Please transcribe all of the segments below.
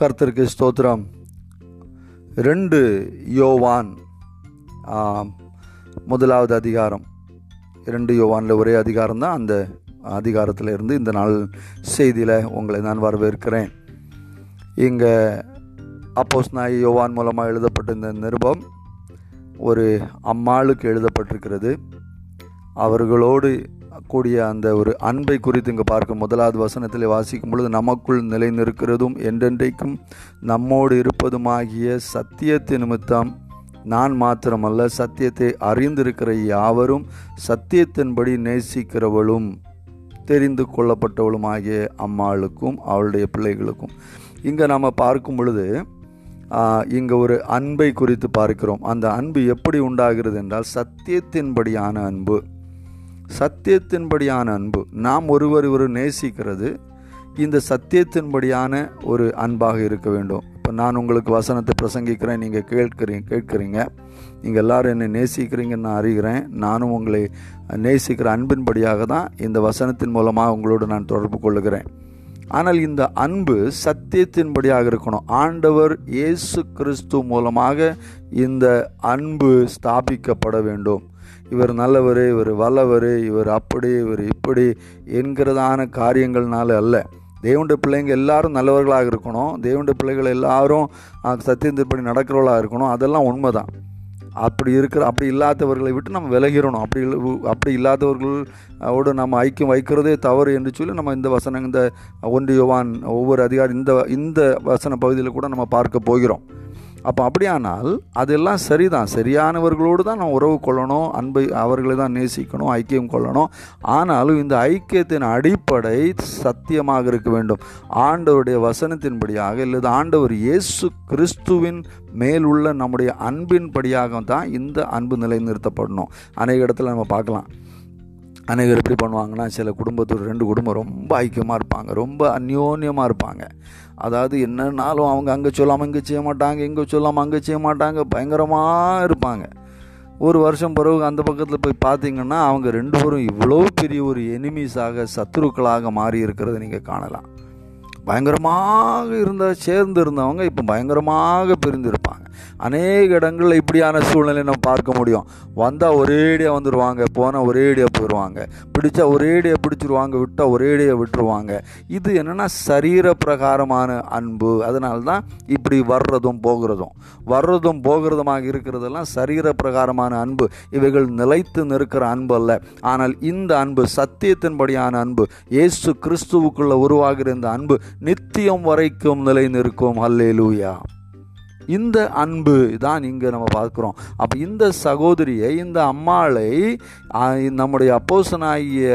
கர்த்தருக்கு ஸ்தோத்திரம். ரெண்டு யோவான். முதலாவது அதிகாரம். ரெண்டு யோவானில் ஒரே அதிகாரம் தான். அந்த அதிகாரத்தில் இருந்து இந்த நாள் செய்தியில் உங்களை நான் வரவேற்கிறேன். இங்கே அப்போஸ் நாய் யோவான் மூலமாக எழுதப்பட்ட இந்த நிருபம் ஒரு அம்மாளுக்கு எழுதப்பட்டிருக்கிறது. அவர்களோடு கூடிய அந்த ஒரு அன்பை குறித்து இங்கே பார்க்கும் முதலாவது வசனத்தில் வாசிக்கும் பொழுது நமக்குள் நிலைநிற்கிறதும் என்றென்றைக்கும் நம்மோடு இருப்பதுமாகிய சத்தியத்தை நிமித்தம் நான் மாத்திரமல்ல சத்தியத்தை அறிந்திருக்கிற யாவரும் சத்தியத்தின்படி நேசிக்கிறவளும் தெரிந்து கொள்ளப்பட்டவளுமாகிய அம்மாளுக்கும் அவளுடைய பிள்ளைகளுக்கும். இங்கே நாம் பார்க்கும் பொழுது இங்கே ஒரு அன்பை குறித்து பார்க்கிறோம். அந்த அன்பு எப்படி உண்டாகிறது என்றால் சத்தியத்தின்படியான அன்பு. சத்தியத்தின்படியான அன்பு. நாம் ஒருவர் ஒரு நேசிக்கிறது. இந்த சத்தியத்தின்படியான ஒரு அன்பாக இருக்க வேண்டும். இப்போ நான் உங்களுக்கு வசனத்தை பிரசங்கிக்கிறேன். நீங்கள் கேட்குறீங்க கேட்குறீங்க. நீங்கள் எல்லாரும் என்னை நேசிக்கிறீங்கன்னு நான் அறிகிறேன். நானும் உங்களை நேசிக்கிற அன்பின்படியாக தான் இந்த வசனத்தின் மூலமாக உங்களோடு நான் தொடர்பு கொள்ளுகிறேன். ஆனால் இந்த அன்பு சத்தியத்தின்படியாக இருக்கணும். ஆண்டவர் இயேசு கிறிஸ்து மூலமாக இந்த அன்பு ஸ்தாபிக்கப்பட வேண்டும். இவர் நல்லவர் இவர் வல்லவர் இவர் அப்படி இவர் இப்படி என்கிறதான காரியங்கள்னால அல்ல. தேவனுடைய பிள்ளைங்க எல்லாரும் நல்லவர்களாக இருக்கணும். தேவனுடைய பிள்ளைகள் எல்லாரும் சத்தியத்தின்படி நடக்கிறவர்களாக இருக்கணும். அதெல்லாம் உண்மை தான் அப்படி இருக்கிற அப்படி இல்லாதவர்களை விட்டு நம்ம விலகிறணும். அப்படி அப்படி இல்லாதவர்களோடு நம்ம ஐக்கியம் வைக்கிறதே தவறு என்று சொல்லி நம்ம இந்த வசனம் இந்த ஒன்று யுவான் ஒவ்வொரு அதிகாரி இந்த இந்த வசன பகுதியில் கூட நம்ம பார்க்க போகிறோம். அப்போ அப்படியானால் அதெல்லாம் சரிதான். சரியானவர்களோடு தான் நான் உறவு கொள்ளணும் அன்பை அவர்களை தான் நேசிக்கணும் ஐக்கியம் கொள்ளணும். ஆனாலும் இந்த ஐக்கியத்தின் அடிப்படை சத்தியமாக இருக்க வேண்டும். ஆண்டவருடைய வசனத்தின்படியாக இல்லது ஆண்டவர் இயேசு கிறிஸ்துவின் மேல் உள்ள நம்முடைய அன்பின்படியாக தான் இந்த அன்பு நிலைநிறுத்தப்படணும். அநேக இடத்துல நம்ம பார்க்கலாம். அநேகர் எப்படி பண்ணுவாங்கன்னா சில குடும்பத்தில் ரெண்டு குடும்பம் ரொம்ப ஐக்கியமாக இருப்பாங்க. ரொம்ப அந்யோன்யமாக இருப்பாங்க. அதாவது என்னன்னாலும் அவங்க அங்கே சொல்லாமல் இங்கே செய்ய மாட்டாங்க இங்கே சொல்லாமல் அங்கே செய்ய மாட்டாங்க பயங்கரமாக இருப்பாங்க. ஒரு வருஷம் பிறகு அந்த பக்கத்தில் போய் பார்த்தீங்கன்னா அவங்க ரெண்டு பேரும் இவ்வளோ பெரிய ஒரு எனிமீஸாக சத்துருக்களாக மாறி இருக்கிறத நீங்கள் காணலாம். பயங்கரமாக இருந்த சேர்ந்து இருந்தவங்க இப்போ பயங்கரமாக பிரிந்திருப்பாங்க. அநேக இடங்களில் இப்படியான சூழ்நிலை நம்ம பார்க்க முடியும். வந்தால் ஒரேடியாக வந்துடுவாங்க போனால் ஒரேடியாக போயிடுவாங்க பிடிச்சா ஒரேடியாக பிடிச்சிருவாங்க விட்டால் ஒரேடியாக விட்டுருவாங்க. இது என்னென்னா சரீர பிரகாரமான அன்பு. அதனால்தான் இப்படி வர்றதும் போகிறதும். வர்றதும் போகிறதுமாக இருக்கிறதெல்லாம் சரீர பிரகாரமான அன்பு. இவைகள் நிலைத்து நிற்கிற அன்பு அல்ல ஆனால் இந்த அன்பு சத்தியத்தின்படியான அன்பு இயேசு கிறிஸ்துவுக்குள்ள உருவாகிற இந்த அன்பு நித்தியம் வரைக்கும் நிலை நிற்கும் அல்லே லூயா இந்த அன்பு தான் இங்கே நம்ம பார்க்குறோம். அப்போ இந்த சகோதரியை இந்த அம்மாளை நம்முடைய அப்போசனாகிய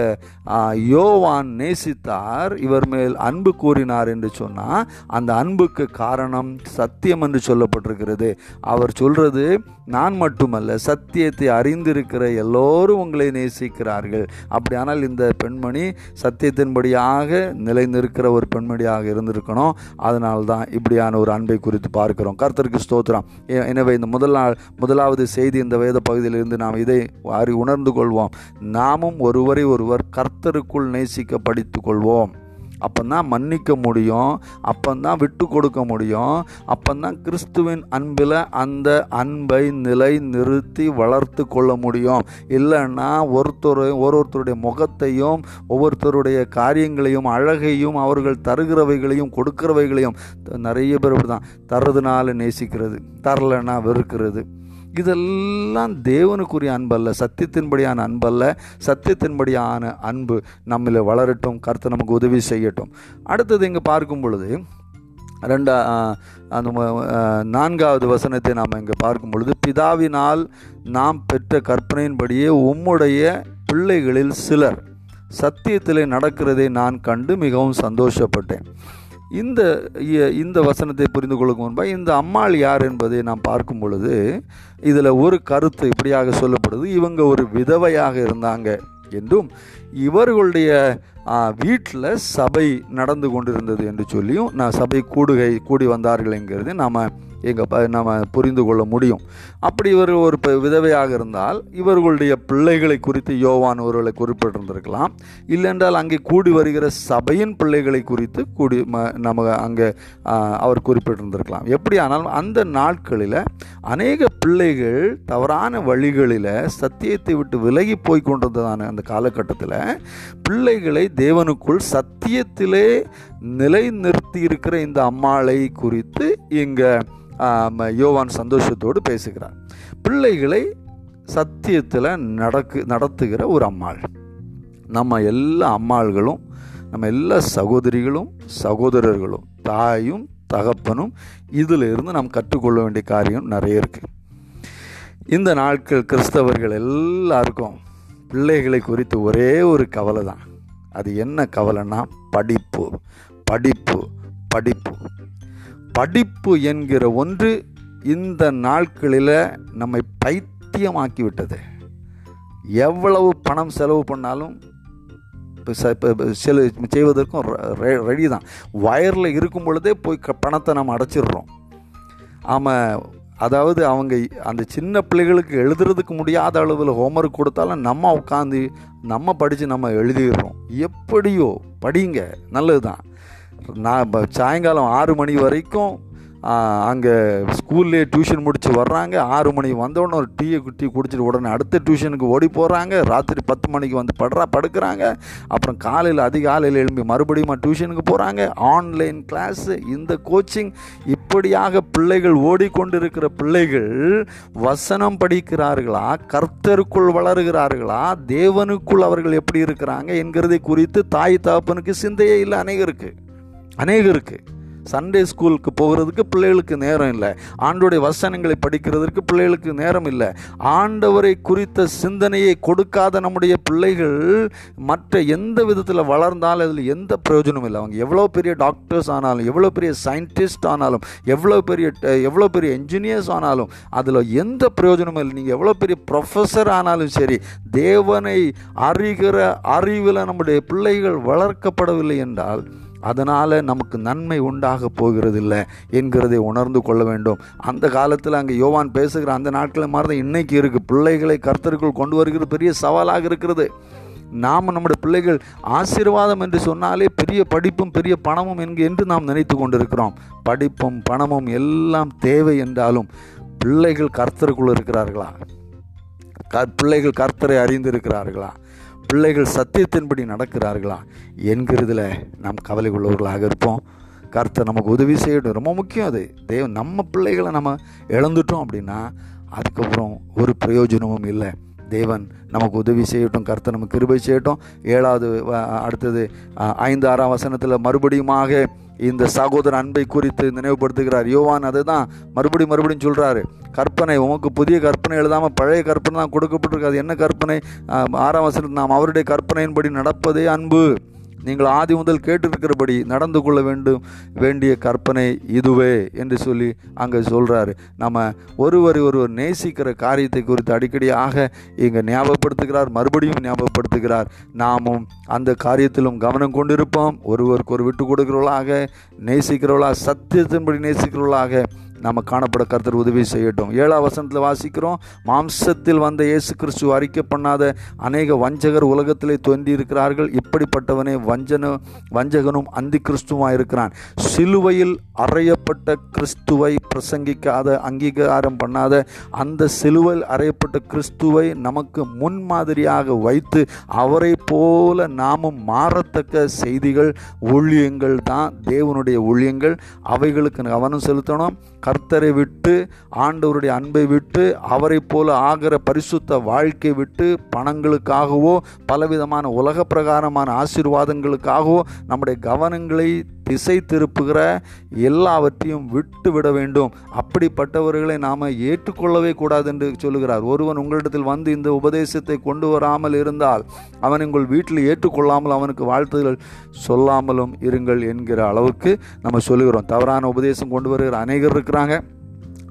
யோவான் நேசித்தார் இவர் மேல் அன்பு கூறினார் என்று சொன்னால் அந்த அன்புக்கு காரணம் சத்தியம் என்று சொல்லப்பட்டிருக்கிறது. அவர் சொல்கிறது நான் மட்டுமல்ல சத்தியத்தை அறிந்திருக்கிற எல்லோரும் உங்களை நேசிக்கிறார்கள். அப்படியானால் இந்த பெண்மணி சத்தியத்தின்படியாக நிலைநிற்கிற ஒரு பெண்மணியாக இருந்திருக்கணும். அதனால தான் இப்படியான ஒரு அன்பை குறித்து பார்க்கிறோம். கர்த்தருக்கு ஸ்தோத்திரம். எனவே இந்த முதல் நாள் முதலாவது செய்தி இந்த வேத பகுதியிலிருந்து நாம் இதை அறி உணர்ந்து கொள் கொள்வோம் நாமும் ஒருவரை ஒருவர் கர்த்தருக்குள் நேசிக்க படித்து கொள்வோம் அப்போந்தான் மன்னிக்க முடியும். அப்போந்தான் விட்டு கொடுக்க முடியும். அப்போந்தான் கிறிஸ்துவின் அன்பில் அந்த அன்பை நிலை நிறுத்தி வளர்த்து கொள்ள முடியும். இல்லைன்னா ஒருத்தர் ஒரு ஒருத்தருடைய முகத்தையும் ஒவ்வொருத்தருடைய காரியங்களையும் அழகையும் அவர்கள் தருகிறவைகளையும் கொடுக்கிறவைகளையும் நிறைய பேர் இப்படி தான் தர்றதுனால நேசிக்கிறது தரலைன்னா வெறுக்கிறது. இதெல்லாம் தேவனுக்குரிய அன்பல்ல சத்தியத்தின்படியான அன்பல்ல சத்தியத்தின்படியான அன்பு நம்மள வளரட்டும் கருத்தை நமக்கு உதவி செய்யட்டும். அடுத்தது இங்கே பார்க்கும் பொழுது ரெண்டா அந்த நான்காவது வசனத்தை நாம் இங்கே பார்க்கும் பொழுது பிதாவினால் நாம் பெற்ற கற்பனையின்படியே உம்முடைய பிள்ளைகளில் சிலர் சத்தியத்தில் நடக்கிறதை நான் கண்டு மிகவும் சந்தோஷப்பட்டேன். இந்த இந்த வசனத்தை புரிந்து கொள்ளும் முன்பாக இந்த அம்மாள் யார் என்பதை நாம் பார்க்கும் பொழுது இதில் ஒரு கருத்து இப்படியாக சொல்லப்படுது. இவங்க ஒரு விதவையாக இருந்தாங்க என்றும் இவர்களுடைய வீட்டில் சபை நடந்து கொண்டிருந்தது என்று சொல்லியும் நான் சபை கூடுகை கூடி வந்தார்கள் என்கிறது. நாம் எங்கள் நம்ம புரிந்து கொள்ள முடியும். அப்படி இவர் ஒரு ப- விதவையாக இருந்தால் இவர்களுடைய பிள்ளைகளை குறித்து யோவான் ஒருவர்களை குறிப்பிட்டிருந்திருக்கலாம். இல்லைன்றால் அங்கே கூடி வருகிற சபையின் பிள்ளைகளை குறித்து கூடி ம நம்ம அங்கே அவர் குறிப்பிட்டிருந்திருக்கலாம். எப்படி ஆனாலும் அந்த நாட்களில் அநேக பிள்ளைகள் தவறான வழிகளில் சத்தியத்தை விட்டு விலகி போய் கொண்டிருந்ததான அந்த காலகட்டத்தில் பிள்ளைகளை தேவனுக்குள் சத்தியத்திலே நிலைநிறுத்தி இருக்கிற இந்த அம்மாளை குறித்து இங்கே யோவான் சந்தோஷத்தோடு பேசுகிறார். பிள்ளைகளை சத்தியத்தில் நடக்கு நடத்துகிற ஒரு அம்மாள். நம்ம எல்லா அம்மாள்களும் நம்ம எல்லா சகோதரிகளும் சகோதரர்களும் தாயும் தகப்பனும் இதில் இருந்து நாம் கற்றுக்கொள்ள வேண்டிய காரியம் நிறைய இருக்குது இந்த நாட்கள் கிறிஸ்தவர்கள் எல்லாருக்கும் பிள்ளைகளை குறித்து ஒரே ஒரு கவலை தான் அது என்ன கவலைன்னா படிப்பு. படிப்பு படிப்பு. படிப்பு என்கிற ஒன்று இந்த நாட்களில் நம்மை பைத்தியமாக்கிவிட்டது. எவ்வளவு பணம் செலவு பண்ணாலும் இப்போ ச இப்போ செலு செய்வதற்கும் ரெடி தான் வயரில் இருக்கும் பொழுதே போய் க பணத்தை நம்ம அடைச்சிடுறோம் ஆமாம் அதாவது அவங்க அந்த சின்ன பிள்ளைகளுக்கு எழுதுறதுக்கு முடியாத அளவில் ஹோம்ஒர்க் கொடுத்தாலும் நம்ம உட்காந்து நம்ம படித்து நம்ம எழுதிடுறோம் எப்படியோ படிங்க நல்லது தான் நான் சாயங்காலம் ஆறு மணி வரைக்கும் அங்கே ஸ்கூல்லே டியூஷன் முடித்து வர்றாங்க. ஆறு மணி வந்தோடனே ஒரு டீயை டீ குடிச்சிட்டு உடனே அடுத்த டியூஷனுக்கு ஓடி போகிறாங்க ராத்திரி பத்து மணிக்கு வந்து படுறா படுக்கிறாங்க. அப்புறம் காலையில் அதிகாலையில் எழும்பி மறுபடியும் டியூஷனுக்கு போகிறாங்க ஆன்லைன் கிளாஸு இந்த கோச்சிங் இப்படியாக பிள்ளைகள் ஓடிக்கொண்டிருக்கிற பிள்ளைகள் வசனம் படிக்கிறார்களா? கர்த்தருக்குள் வளருகிறார்களா? தேவனுக்குள் அவர்கள் எப்படி இருக்கிறாங்க? என்கிறதை குறித்து தாய் தகப்பனுக்கு சிந்தையே இல்லை அநேகருக்கு. அநேகருக்கு. சண்டே ஸ்கூலுக்கு போகிறதுக்கு பிள்ளைகளுக்கு நேரம் இல்லை. ஆண்டோடைய வசனங்களை படிக்கிறதுக்கு பிள்ளைகளுக்கு நேரம் இல்லை. ஆண்டவரை குறித்த சிந்தனையை கொடுக்காத நம்முடைய பிள்ளைகள் மற்ற எந்த விதத்தில் வளர்ந்தாலும் அதில் எந்த பிரயோஜனமும் இல்லை. அவங்க எவ்வளோ பெரிய டாக்டர்ஸ் ஆனாலும் எவ்வளோ பெரிய சயின்டிஸ்ட் ஆனாலும் எவ்வளோ பெரிய எவ்வளோ பெரிய என்ஜினியர்ஸ் ஆனாலும் அதில் எந்த பிரயோஜனமும் இல்லை. நீங்கள் எவ்வளோ பெரிய ப்ரொஃபஸர் ஆனாலும் சரி தேவனை அறிகிற அறிவில் நம்முடைய பிள்ளைகள் வளர்க்கப்படவில்லை என்றால் அதனால் நமக்கு நன்மை உண்டாக போகிறதில்லை என்கிறதை உணர்ந்து கொள்ள வேண்டும். அந்த காலத்தில் அங்கே யோவான் பேசுகிற அந்த நாட்களை மாதிரி தான் இன்றைக்கி இருக்குது பிள்ளைகளை கர்த்தருக்குள் கொண்டு வருகிறது பெரிய சவாலாக இருக்கிறது. நாம் நம்முடைய பிள்ளைகள் ஆசீர்வாதம் என்று சொன்னாலே பெரிய படிப்பும் பெரிய பணமும் என்கு என்று நாம் நினைத்து கொண்டிருக்கிறோம். படிப்பும் பணமும் எல்லாம் தேவை என்றாலும் பிள்ளைகள் கர்த்தருக்குள் இருக்கிறார்களா? க பிள்ளைகள் கர்த்தரை அறிந்திருக்கிறார்களா? பிள்ளைகள் சத்தியத்தின்படி நடக்கிறார்களா என்கிறதுல நாம் கவலை உள்ளவர்களாக இருப்போம். கருத்தை நமக்கு உதவி செய்யணும் ரொம்ப முக்கியம் அது. தெய்வம் நம்ம பிள்ளைகளை நம்ம இழந்துட்டோம் அப்படின்னா அதுக்கப்புறம் ஒரு பிரயோஜனமும் இல்லை. தேவன் நமக்கு உதவி செய்யட்டும் கர்த்தர் நமக்கு கிருபை செய்யட்டும். ஏழாவது அடுத்தது ஐந்து ஆறாம் வசனத்தில் மறுபடியுமாக இந்த சகோதர அன்பை குறித்து நினைவுபடுத்துகிறார். யோவான் அதுதான் மறுபடியும் மறுபடியும் சொல்கிறாரு கற்பனை உமக்கு புதிய கற்பனை எழுதாமல் பழைய கற்பனை தான் கொடுக்கப்பட்டிருக்காது என்ன கற்பனை? ஆறாம் வசனத்தில் நாம் அவருடைய கற்பனையின்படி நடப்பதே அன்பு. நீங்கள் ஆதி முதல் கேட்டிருக்கிறபடி நடந்து கொள்ள வேண்டும் வேண்டிய கற்பனை இதுவே என்று சொல்லி அங்கே சொல்கிறாரு நம்ம ஒருவர் ஒருவர் நேசிக்கிற காரியத்தை குறித்து அடிக்கடியாக இங்கே ஞாபகப்படுத்துகிறார் மறுபடியும் ஞாபகப்படுத்துகிறார். நாமும் அந்த காரியத்திலும் கவனம் கொண்டிருப்போம். ஒருவருக்கு ஒரு விட்டு கொடுக்கிறவர்களாக நேசிக்கிறவர்களாக சத்தியத்தின்படி நேசிக்கிறவர்களாக நம்ம காணப்பட கருத்தர் உதவி செய்யட்டும். ஏழாம் வசனத்தில் வாசிக்கிறோம் மாம்சத்தில் வந்த இயேசு கிறிஸ்து அறிக்கை பண்ணாத அநேக வஞ்சகர் உலகத்திலே தோன்றி இருக்கிறார்கள் இப்படிப்பட்டவனே வஞ்சன வஞ்சகனும் அந்தி கிறிஸ்துவாக இருக்கிறான். சிலுவையில் அறையப்பட்ட கிறிஸ்துவை பிரசங்கிக்காத அங்கீகாரம் பண்ணாத அந்த சிலுவையில் அறையப்பட்ட கிறிஸ்துவை நமக்கு முன்மாதிரியாக வைத்து அவரை போல நாமும் மாறத்தக்க செய்திகள் ஊழியங்கள் தான் தேவனுடைய ஊழியங்கள். அவைகளுக்கு கவனம் செலுத்தணும். கர்த்தரை விட்டு ஆண்டவருடைய அன்பை விட்டு அவரை போல ஆகிற பரிசுத்த வாழ்க்கை விட்டு பணங்களுக்காகவோ பலவிதமான உலக பிரகாரமான ஆசீர்வாதங்களுக்காகவோ நம்முடைய கவனங்களை திசை திருப்புகிற எல்லாவற்றையும் விட்டு விட வேண்டும். அப்படிப்பட்டவர்களை நாம் ஏற்றுக்கொள்ளவே கூடாது என்று சொல்லுகிறார். ஒருவன் உங்களிடத்தில் வந்து இந்த உபதேசத்தை கொண்டு வராமல் இருந்தால் அவன் உங்கள் வீட்டில் ஏற்றுக்கொள்ளாமல் அவனுக்கு வாழ்த்துதல் சொல்லாமலும் இருங்கள் என்கிற அளவுக்கு நம்ம சொல்லுகிறோம். தவறான உபதேசம் கொண்டு வருகிற அநேகர் இருக்கிறாங்க.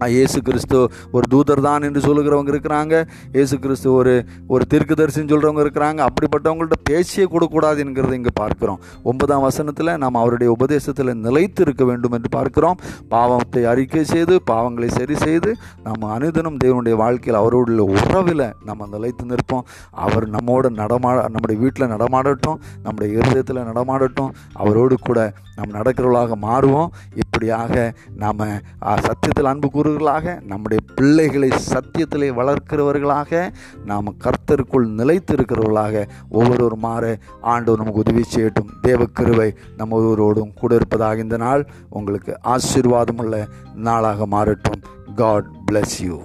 இயேசு கிறிஸ்து ஒரு தூதர் தான் என்று சொல்லுகிறவங்க இருக்கிறாங்க. இயேசு கிறிஸ்து ஒரு ஒரு தீர்க்கதரிசின்னு சொல்கிறவங்க இருக்கிறாங்க. அப்படிப்பட்டவங்கள்ட்ட பேசியே கொடுக்கூடாது என்கிறத இங்கே பார்க்குறோம். ஒன்பதாம் வசனத்தில் நாம் அவருடைய உபதேசத்தில் நிலைத்து இருக்க வேண்டும் என்று பார்க்கிறோம். பாவத்தை அறிக்கை செய்து பாவங்களை சரி செய்து நாம் அனுதினம் தேவனுடைய வாழ்க்கையில் அவரோட உறவில் நம்ம நிலைத்து நிற்போம். அவர் நம்மோட நடமா நம்முடைய வீட்டில் நடமாடட்டும் நம்முடைய இருதயத்தில் நடமாடட்டும். அவரோடு கூட நாம் நடக்கிறவர்களாக மாறுவோம். அப்படியாக நாம் சத்தியத்தில் அன்பு கூறுகளாக நம்முடைய பிள்ளைகளை சத்தியத்திலே வளர்க்கிறவர்களாக நாம் கர்த்தருக்குள் நிலைத்திருக்கிறவர்களாக ஒவ்வொருவர் மாற ஆண்டு நமக்கு உதவி செய்யட்டும். தேவக்கிருவை நம்ம ஒவ்வொருவரோடும் கூட இருப்பதாக இந்த நாள். உங்களுக்கு ஆசீர்வாதமுள்ள நாளாக மாறட்டும். God bless you